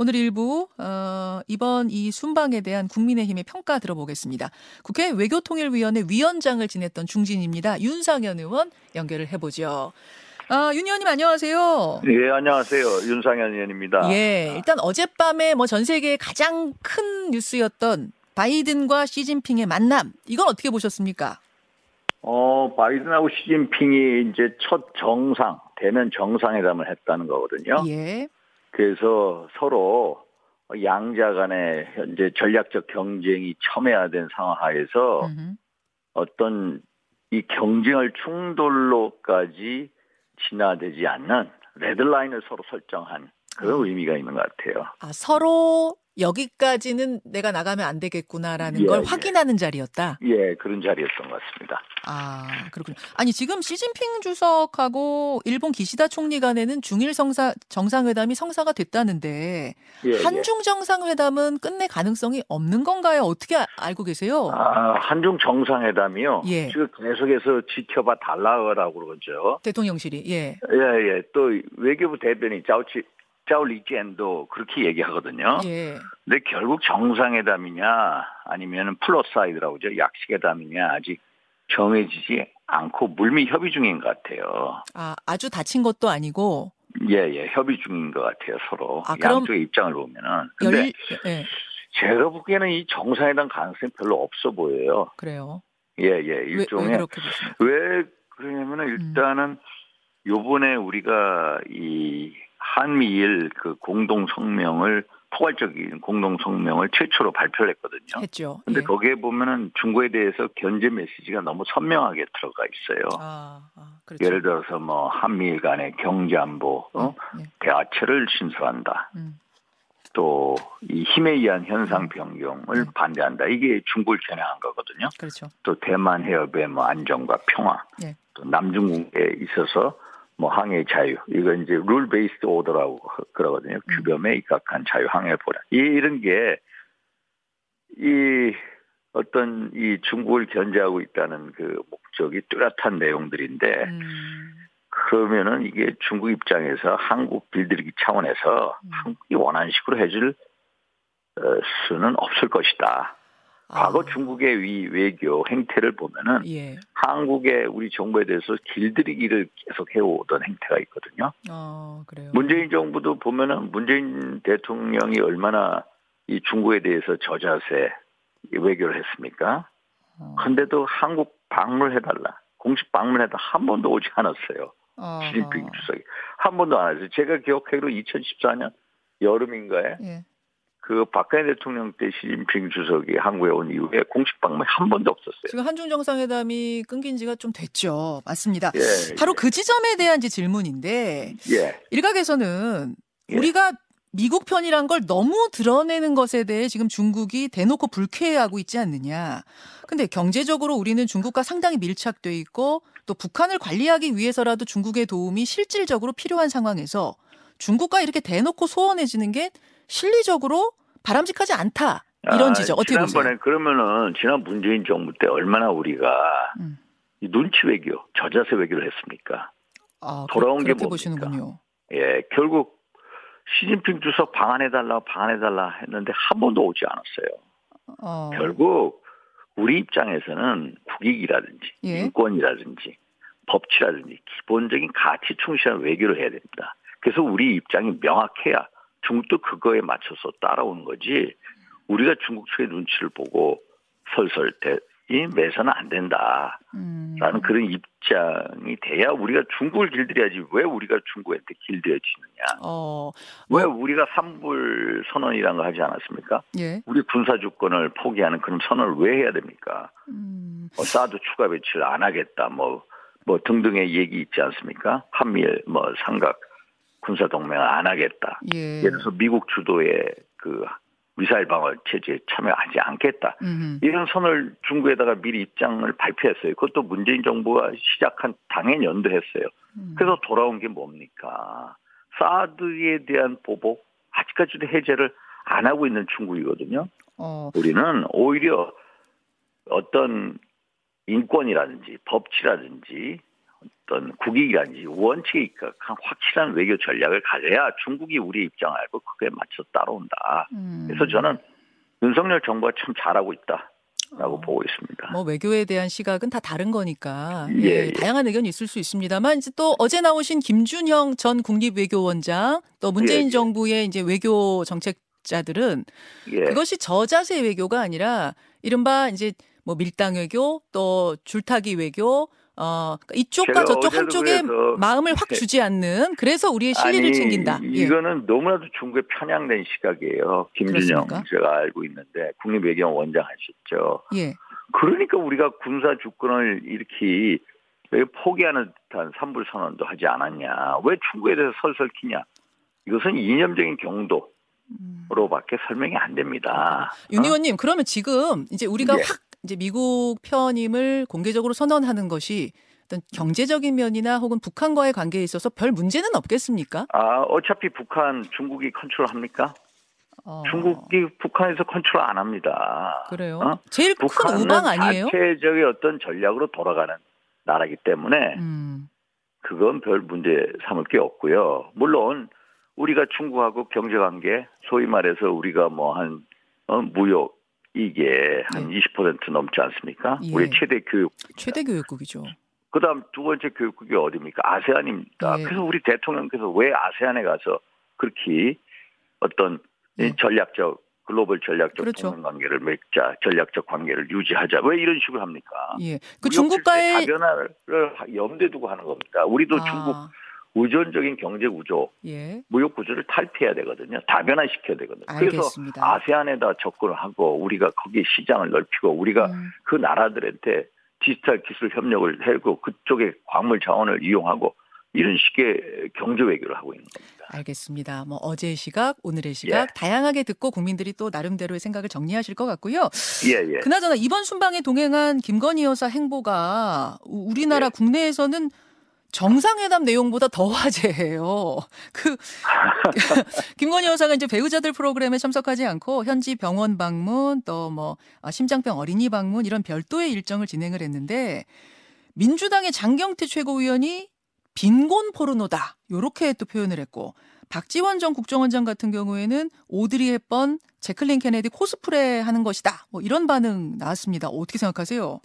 오늘 일부 어, 이번 이 순방에 대한 국민의힘의 평가 들어보겠습니다. 국회 외교통일위원회 위원장을 지냈던 중진입니다. 윤상현 의원 연결을 해보죠. 아, 윤 의원님 안녕하세요. 예, 안녕하세요. 윤상현 의원입니다. 예, 일단 어젯밤에 뭐 전 세계의 가장 큰 뉴스였던 바이든과 시진핑의 만남 이건 어떻게 보셨습니까? 어, 바이든하고 시진핑이 이제 첫 정상 대면 정상회담을 했다는 거거든요. 예. 그래서 서로 양자 간의 현재 전략적 경쟁이 첨예화된 상황하에서 음흠. 어떤 이 경쟁을 충돌로까지 진화되지 않는 레드라인을 서로 설정한 그런 의미가 있는 것 같아요. 아, 서로 여기까지는 내가 나가면 안 되겠구나라는 예, 걸 예. 확인하는 자리였다. 예, 그런 자리였던 것 같습니다. 아, 그렇군요. 아니, 지금 시진핑 주석하고 일본 기시다 총리 간에는 중일 성사, 정상회담이 성사가 됐다는데, 예, 예. 한중 정상회담은 끝내 가능성이 없는 건가요? 어떻게 아- 알고 계세요? 아, 한중 정상회담이요. 예. 지금 계속해서 지켜봐 달라고 그러죠. 대통령실이, 예. 예, 예. 또 외교부 대변인 짜오치 짜오리젠도 그렇게 얘기하거든요. 예. 근데 결국 정상회담이냐 사이드라고 하죠. 약식회담이냐 아직 정해지지 않고 물밑 협의 중인 것 같아요. 아, 아주 다친 것도 아니고, 예, 예. 협의 중인 것 같아요, 서로. 아, 양쪽의 입장을 보면은. 열, 근데 예, 제가 보기에는 이 정상회담 가능성이 별로 없어 보여요. 그래요. 예, 예. 왜, 왜 일종의 그렇게 보십니까? 왜 그러냐면은 일단은 요번에 우리가 이 한미일 그 공동 성명을 포괄적인 공동 성명을 최초로 발표를 했거든요. 했죠. 근데 예. 거기에 보면은 중국에 대해서 견제 메시지가 너무 선명하게 들어가 있어요. 아, 아, 그렇죠. 예를 들어서 뭐 한미일 간의 경제 안보, 어? 예. 대화체를 신설한다. 음. 또이 힘에 의한 현상 변경을 반대한다. 이게 중국을 겨냥한 거거든요. 그렇죠. 또 대만 해협의 뭐 안정과 평화, 예. 또 남중국에 있어서 뭐 항해 자유, 이거 이제 룰 베이스드 오더라고 그러거든요. 규범에 입각한 자유 항해 보라. 이 이런 게 이 어떤 이 중국을 견제하고 있다는 그 목적이 뚜렷한 내용들인데 음. 그러면은 이게 중국 입장에서 한국 길들이기 차원에서 음. 한국이 원하는 식으로 해줄 어, 수는 없을 것이다. 과거 아, 중국의 이 외교 행태를 보면은 예. 한국의 우리 정부에 대해서 길들이기를 계속 해오던 행태가 있거든요. 어, 그래요. 문재인 정부도 보면은 문재인 대통령이 얼마나 이 중국에 대해서 저자세 외교를 했습니까? 어. 근데도 한국 방문해달라. 공식 방문해달라. 한 번도 오지 않았어요. 어, 시진핑 주석이. 한 번도 안 했어요. 제가 기억하기로 2014년 여름인가에 예. 그 박근혜 대통령 때 시진핑 주석이 한국에 온 이후에 공식 방문이 한 번도 없었어요. 지금 한중 정상회담이 끊긴 지가 좀 됐죠. 맞습니다. 예, 바로 그 지점에 대한 질문인데 예. 일각에서는 예. 우리가 미국 편이란 걸 너무 드러내는 것에 대해 지금 중국이 대놓고 불쾌해하고 있지 않느냐. 근데 경제적으로 우리는 중국과 상당히 밀착돼 있고 또 북한을 관리하기 위해서라도 중국의 도움이 실질적으로 필요한 상황에서 중국과 이렇게 대놓고 소원해지는 게 실리적으로 바람직하지 않다. 이런 아, 지적 어떻게 보세요? 지난번에 그러면은 지난 문재인 정부 때 얼마나 우리가 음. 이 눈치 외교, 저자세 외교를 했습니까? 아, 그- 돌아온 게 그렇게 뭡니까? 보시는군요. 예, 결국 시진핑 주석 방한해달라, 방한해달라 했는데 한 번도 오지 않았어요. 어, 결국 우리 입장에서는 국익이라든지 예. 인권이라든지 법치라든지 기본적인 가치 충실한 외교를 해야 됩니다. 그래서 우리 입장이 명확해야 중국도 그거에 맞춰서 따라오는 거지 우리가 중국 측의 눈치를 보고 설설 대, 이 매서는 안 된다 라는 음, 그런 입장이 돼야 우리가 중국을 길들여야지 왜 우리가 중국한테 길들여지느냐 어, 왜 우리가 삼불 선언이라는 거 하지 않았습니까? 예. 우리 군사 주권을 포기하는 그런 선언을 왜 해야 됩니까? 음, 뭐 사드 추가 배치를 안 하겠다, 뭐, 뭐 등등의 얘기 있지 않습니까? 한미일 뭐 삼각 군사 동맹을 안 하겠다. 예. 예를 들어서 미국 주도의 그 미사일 방어 체제에 참여하지 않겠다. 음, 이런 선을 중국에다가 미리 입장을 발표했어요. 그것도 문재인 정부가 시작한 당연 연도했어요. 음. 그래서 돌아온 게 뭡니까? 사드에 대한 보복 아직까지도 해제를 안 하고 있는 중국이거든요. 어, 우리는 오히려 어떤 인권이라든지 법치라든지 어떤 국익이라든지 원칙에 입각한 확실한 외교 전략을 가져야 중국이 우리 입장 알고 그에 맞춰 따라온다. 음. 그래서 저는 윤석열 정부가 참 잘하고 있다 라고 어. 보고 있습니다. 뭐 외교에 대한 시각은 다 다른 거니까 예, 예, 예. 다양한 의견이 있을 수 있습니다만 이제 또 어제 나오신 김준형 전 국립외교원장 또 문재인 예, 예. 정부의 이제 외교 정책자들은 예. 그것이 저자세 외교가 아니라 이른바 이제 뭐 밀당 외교 또 줄타기 외교 어 그러니까 이쪽과 저쪽 한쪽에 마음을 확 예. 주지 않는 그래서 우리의 실리를 아니, 챙긴다. 예. 이거는 너무나도 중국의 편향된 시각이에요. 김준영 그렇습니까? 제가 알고 있는데 국립외교원 원장 하셨죠. 예. 그러니까 우리가 군사 주권을 이렇게 왜 포기하는 듯한 삼불 선언도 하지 않았냐. 왜 중국에 대해서 설설 키냐. 이것은 이념적인 경도 로밖에 설명이 안 됩니다. 윤 의원님 그러면 지금 이제 우리가 예. 확 이제 미국 편임을 공개적으로 선언하는 것이 어떤 경제적인 면이나 혹은 북한과의 관계에 있어서 별 문제는 없겠습니까? 아, 어차피 북한 중국이 컨트롤합니까? 어, 중국이 북한에서 컨트롤 안 합니다. 그래요. 어? 제일 큰 북한은 우방 아니에요? 자체적인 어떤 전략으로 돌아가는 나라기 때문에 음, 그건 별 문제 삼을 게 없고요. 물론 우리가 중국하고 경제 관계 소위 말해서 우리가 뭐한 어, 무역 이게 한20% 넘지 않습니까? 예. 우리 최대 교육. 최대 교육국이죠. 그다음 두 번째 교육국이 어디입니까? 아세안입니다. 예. 그래서 우리 대통령께서 왜 아세안에 가서 그렇게 어떤 이 예. 전략적 글로벌 전략적 그렇죠. 동맹 관계를 맺자, 전략적 관계를 유지하자. 왜 이런 식으로 합니까? 예. 그 중국과의 다변화를 염두에 두고 하는 겁니다. 우리도 아, 중국 의존적인 경제 구조, 예. 무역 구조를 탈피해야 되거든요. 다변화시켜야 되거든요. 그래서 알겠습니다. 아세안에다 접근을 하고 우리가 거기에 시장을 넓히고 우리가 음, 그 나라들한테 디지털 기술 협력을 하고 그쪽에 광물 자원을 이용하고 이런 식의 경제 외교를 하고 있는 겁니다. 알겠습니다. 뭐 어제의 시각, 오늘의 시각 예. 다양하게 듣고 국민들이 또 나름대로의 생각을 정리하실 것 같고요. 예, 예. 그나저나 이번 순방에 동행한 김건희 여사 행보가 우- 우리나라 예. 국내에서는 정상회담 내용보다 더 화제예요. 그 김건희 여사가 이제 배우자들 프로그램에 참석하지 않고 현지 병원 방문 또 뭐 심장병 어린이 방문 이런 별도의 일정을 진행을 했는데 민주당의 장경태 최고위원이 빈곤 포르노다 요렇게 또 표현을 했고 박지원 전 국정원장 같은 경우에는 오드리 헵번, 제클린 케네디 코스프레 하는 것이다. 뭐 이런 반응 나왔습니다. 어떻게 생각하세요?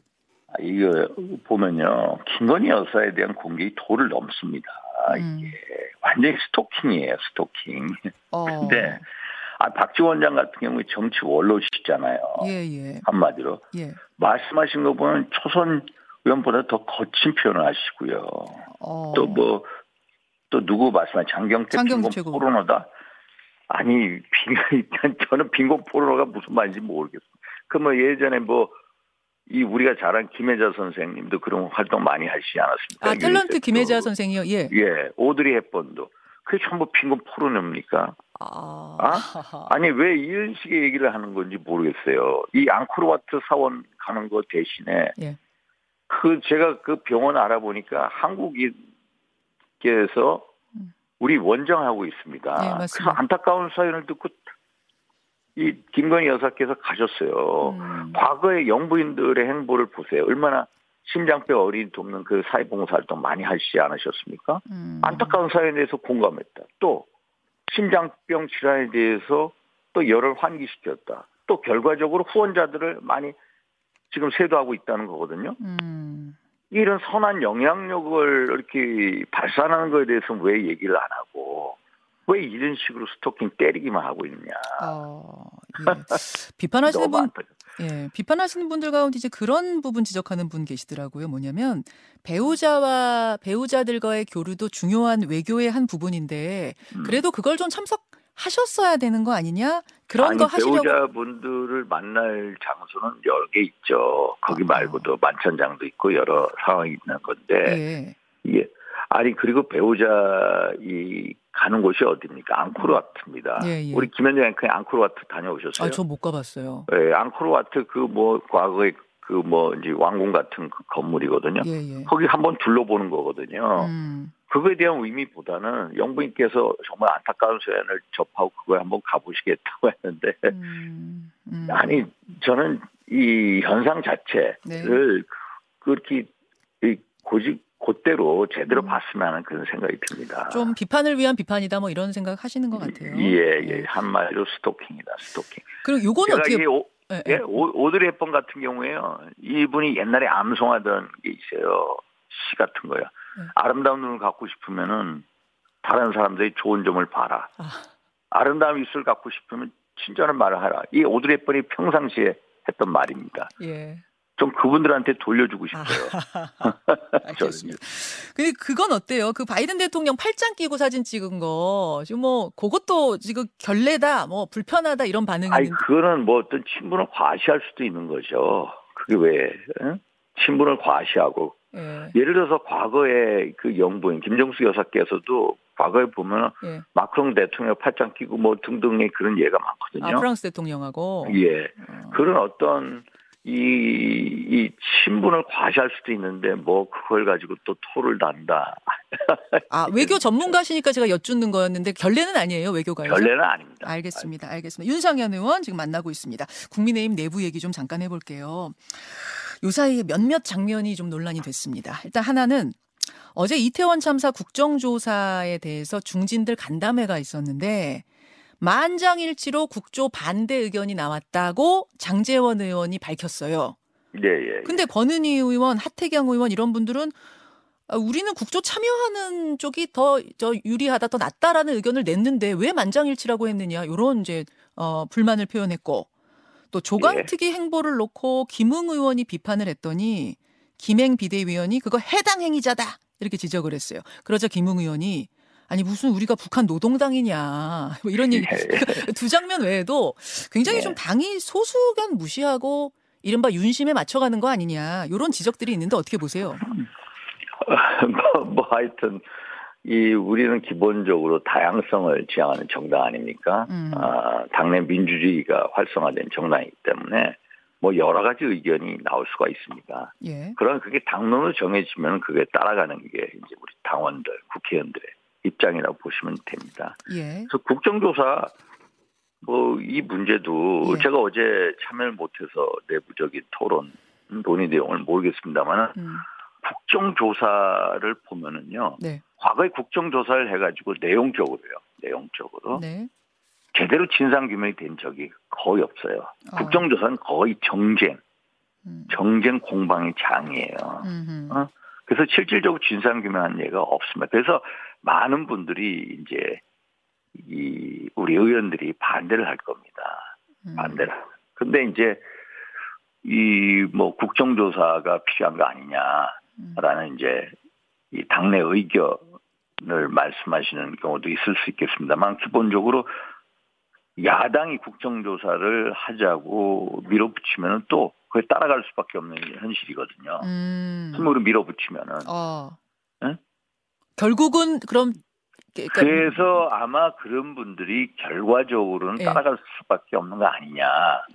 아, 이거 보면요. 김건희 여사에 대한 공격이 도를 넘습니다. 음. 이게 완전히 스토킹이에요, 스토킹. 어. 근데 아, 박지 원 장 같은 경우에 정치 원로시잖아요. 예, 예. 한마디로. 예. 말씀하신 거 보면 초선 의원보다 더 거친 표현을 하시고요. 어. 또 뭐, 또 누구 말씀하신 장경태 장경태 최고. 포르노다? 아니, 빈, 저는 빈곤 포르노가 무슨 말인지 모르겠어요. 그 뭐 예전에 뭐, 이 우리가 잘 아는 김혜자 선생님도 그런 활동 많이 하시지 않았습니까? 아, 탤런트. 김혜자 선생이요. 예. 예, 오드리 헵번도. 그게 전부 빈곤 포르노입니까? 아. 아? 아니 왜 이런 식의 얘기를 하는 건지 모르겠어요. 이 앙코르와트 사원 가는 거 대신에 예. 그 제가 그 병원 알아보니까 한국인께서 음. 우리 원정하고 있습니다. 네. 그래서 안타까운 사연을 듣고 이 김건희 여사께서 가셨어요. 음. 과거의 영부인들의 행보를 보세요. 얼마나 심장병 어린 돕는 그 사회봉사 활동 많이 하시지 않으셨습니까? 음. 안타까운 사연에 대해서 공감했다. 또 심장병 질환에 대해서 또 열을 환기시켰다. 또 결과적으로 후원자들을 많이 지금 세도하고 있다는 거거든요. 음. 이런 선한 영향력을 이렇게 발산하는 거에 대해서 왜 얘기를 안 하고 왜 이런 식으로 스토킹 때리기만 하고 있느냐. 어. 예. 비판하시는 분. 예, 비판하시는 분들 가운데 이제 그런 부분 지적하는 분 계시더라고요. 뭐냐면 배우자와 배우자들과의 교류도 중요한 외교의 한 부분인데 음. 그래도 그걸 좀 참석하셨어야 되는 거 아니냐? 그런 아니, 거 하시려고 배우자분들을 만날 장소는 여러 개 있죠. 거기 아. 말고도 만찬장도 있고 여러 상황이 있는 건데 예. 예. 아니 그리고 배우자 이 가는 곳이 어디입니까? 앙코르와트입니다. 예, 예. 우리 김현정 앵커 앙코르와트 다녀오셨어요? 아, 저 못 가봤어요. 예, 앙코르와트 그 뭐 과거에 그 뭐 이제 왕궁 같은 그 건물이거든요. 예, 예. 거기 한번 둘러보는 거거든요. 음. 그거에 대한 의미보다는 영부인께서 정말 안타까운 사연을 접하고 그거에 한번 가보시겠다고 했는데 음. 음. 아니 저는 이 현상 자체를 네. 그렇게 이 고집 그대로 제대로 음. 봤으면 하는 그런 생각이 듭니다. 좀 비판을 위한 비판이다 뭐 이런 생각 하시는 것 같아요. 예, 예. 네. 한마디로 스토킹이다, 스토킹. 그리고 요거는 어떻게 이 오, 예, 예, 예. 오, 오드리 헵번 같은 경우에요. 이분이 옛날에 암송하던 게 있어요. 시 같은 거요. 네. 아름다운 눈을 갖고 싶으면은 다른 사람들이 좋은 점을 봐라. 아. 아름다운 입술을 갖고 싶으면 친절한 말을 하라. 이 오드리 헵번이 평상시에 했던 말입니다. 예. 좀 그분들한테 돌려주고 싶어요. 알겠습니다. 근데 그건 어때요? 그 바이든 대통령 팔짱 끼고 사진 찍은 거 지금 뭐 그것도 지금 결례다, 뭐 불편하다 이런 반응이 아니. 그거는 뭐 어떤 친분을 과시할 수도 있는 거죠. 그게 왜 응? 친분을 과시하고 예. 예를 들어서 과거에 그 영부인 김정수 여사께서도 과거에 보면 예. 마크롱 대통령 팔짱 끼고 뭐 등등의 그런 예가 아 많거든요. 프랑스 대통령하고. 예, 어. 그런 어떤 이, 이 친분을 과시할 수도 있는데 뭐 그걸 가지고 또 토를 단다. 아 외교 전문가시니까 제가 여쭙는 거였는데 결례는 아니에요 외교가요. 결례는 아닙니다. 알겠습니다. 알겠습니다. 윤상현 의원 지금 만나고 있습니다. 국민의힘 내부 얘기 좀 잠깐 해볼게요. 요 사이에 몇몇 장면이 좀 논란이 됐습니다. 일단 하나는 어제 이태원 참사 국정조사에 대해서 중진들 간담회가 있었는데 만장일치로 국조 반대 의견이 나왔다고 장재원 의원이 밝혔어요. 예, 예. 근데 권은희 의원, 하태경 의원 이런 분들은 아, 우리는 국조 참여하는 쪽이 더 저 유리하다, 더 낫다라는 의견을 냈는데 왜 만장일치라고 했느냐 이런 이제 어, 불만을 표현했고 또 조강특위 행보를 놓고 김웅 의원이 비판을 했더니 김행 비대위원이 그거 해당 행위자다 이렇게 지적을 했어요. 그러자 김웅 의원이 아니 무슨 우리가 북한 노동당이냐 뭐 이런 얘기 두 장면 외에도 굉장히 네. 좀 당이 소수 의견 무시하고 이른바 윤심에 맞춰가는 거 아니냐 이런 지적들이 있는데 어떻게 보세요? 뭐, 뭐 하여튼 이 우리는 기본적으로 다양성을 지향하는 정당 아닙니까? 음. 아, 당내 민주주의가 활성화된 정당이기 때문에 뭐 여러 가지 의견이 나올 수가 있습니다. 예. 그런 그게 당론으로 정해지면 그게 따라가는 게 이제 우리 당원들, 국회의원들의 입장이라고 보시면 됩니다. 예. 그래서 국정조사 뭐 이 문제도 예. 제가 어제 참여를 못해서 내부적인 토론 논의 내용을 모르겠습니다만은 음. 국정조사를 보면은요. 네. 과거에 국정조사를 해가지고 내용적으로요. 내용적으로 네. 제대로 진상 규명이 된 적이 거의 없어요. 어. 국정조사는 거의 정쟁, 음. 정쟁 공방의 장이에요. 어? 그래서 실질적으로 진상규명한 예가 없습니다. 그래서 많은 분들이 이제 이 우리 의원들이 반대를 할 겁니다. 음. 반대를. 하고. 근데 이제 이 뭐 국정조사가 필요한 거 아니냐라는 음. 이제 이 당내 의견을 말씀하시는 경우도 있을 수 있겠습니다만 기본적으로 야당이 국정조사를 하자고 밀어붙이면 또 그에 따라갈 수밖에 없는 현실이거든요. 음. 힘으로 밀어붙이면은. 어. 응? 결국은 그럼 그- 그러니까 그래서 아마 그런 분들이 결과적으로는 예. 따라갈 수밖에 없는 거 아니냐.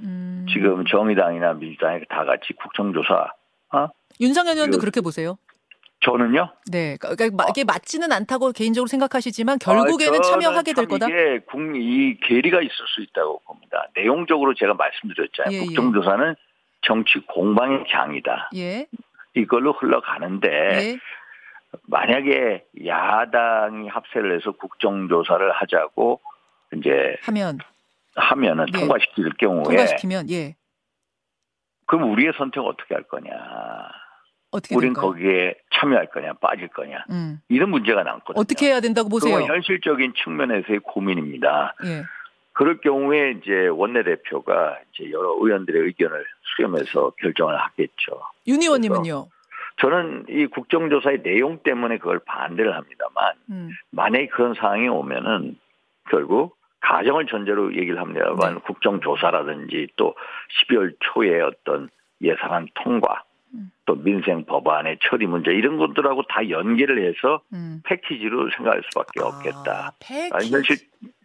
음. 지금 정의당이나 민주당이 다 같이 국정조사. 어? 윤상현 의원도 그- 그렇게 보세요. 저는요. 네, 그러니까 마- 이게 맞지는 않다고 개인적으로 생각하시지만 결국에는 아, 참여하게 될참 거다. 이게 국민 이 괴리가 있을 수 있다고 봅니다. 내용적으로 제가 말씀드렸잖아요. 예, 예. 국정조사는 정치 공방의 장이다. 예, 이걸로 흘러가는데 예, 만약에 야당이 합세를 해서 국정조사를 하자고 이제 하면 하면은 예. 통과시킬 경우에 통과시키면 예, 그럼 우리의 선택 은 어떻게 할 거냐? 어떻게 우린? 거기에 참여할 거냐, 빠질 거냐? 음, 이런 문제가 남거든요. 어떻게 해야 된다고 보세요? 그건 현실적인 측면에서의 고민입니다. 예, 그럴 경우에 이제 원내대표가 이제 여러 의원들의 의견을 수렴해서 결정을 하겠죠. 윤 의원님은요. 저는 이 국정조사의 내용 때문에 그걸 반대를 합니다만 음, 만약에 그런 상황이 오면은 결국 가정을 전제로 얘기를 합니다만 네. 국정조사라든지 또 12월 초에 어떤 예산안 통과 음. 또 민생 법안의 처리 문제 이런 것들하고 다 연계를 해서 음. 패키지로 생각할 수밖에 아, 없겠다. 패키지. 아, 현실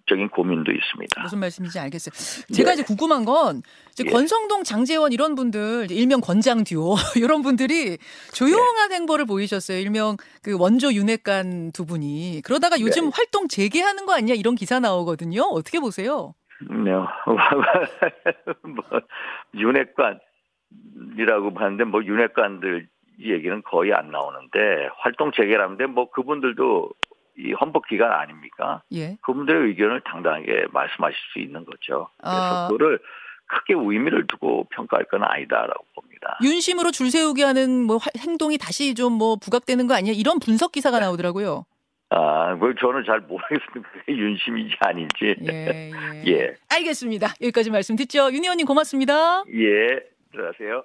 적인 고민도 있습니다. 무슨 말씀인지 알겠어요. 제가 예. 이제 궁금한 건 이제 예. 권성동, 장재원 이런 분들 일명 권장 듀오 이런 분들이 조용한 예. 행보를 보이셨어요. 일명 그 원조 윤핵관 두 분이 그러다가 요즘 네. 활동 재개하는 거 아니냐 이런 기사 나오거든요. 어떻게 보세요? 네. 뭐 윤핵관이라고 하는데 뭐 윤핵관들 얘기는 거의 안 나오는데 활동 재개라는데 뭐 그분들도 이 헌법 기관 아닙니까? 예. 그분들의 의견을 당당하게 말씀하실 수 있는 거죠. 그래서 아. 그거를 크게 의미를 두고 평가할 건 아니다라고 봅니다. 윤심으로 줄 세우게 하는 뭐 화- 행동이 다시 좀 뭐 부각되는 거 아니야? 이런 분석 기사가 나오더라고요. 아, 그 저는 잘 모르겠습니다. 윤심인지 아닌지. 예, 예. 예, 알겠습니다. 여기까지 말씀 듣죠. 윤 의원님 고맙습니다. 예, 들어가세요.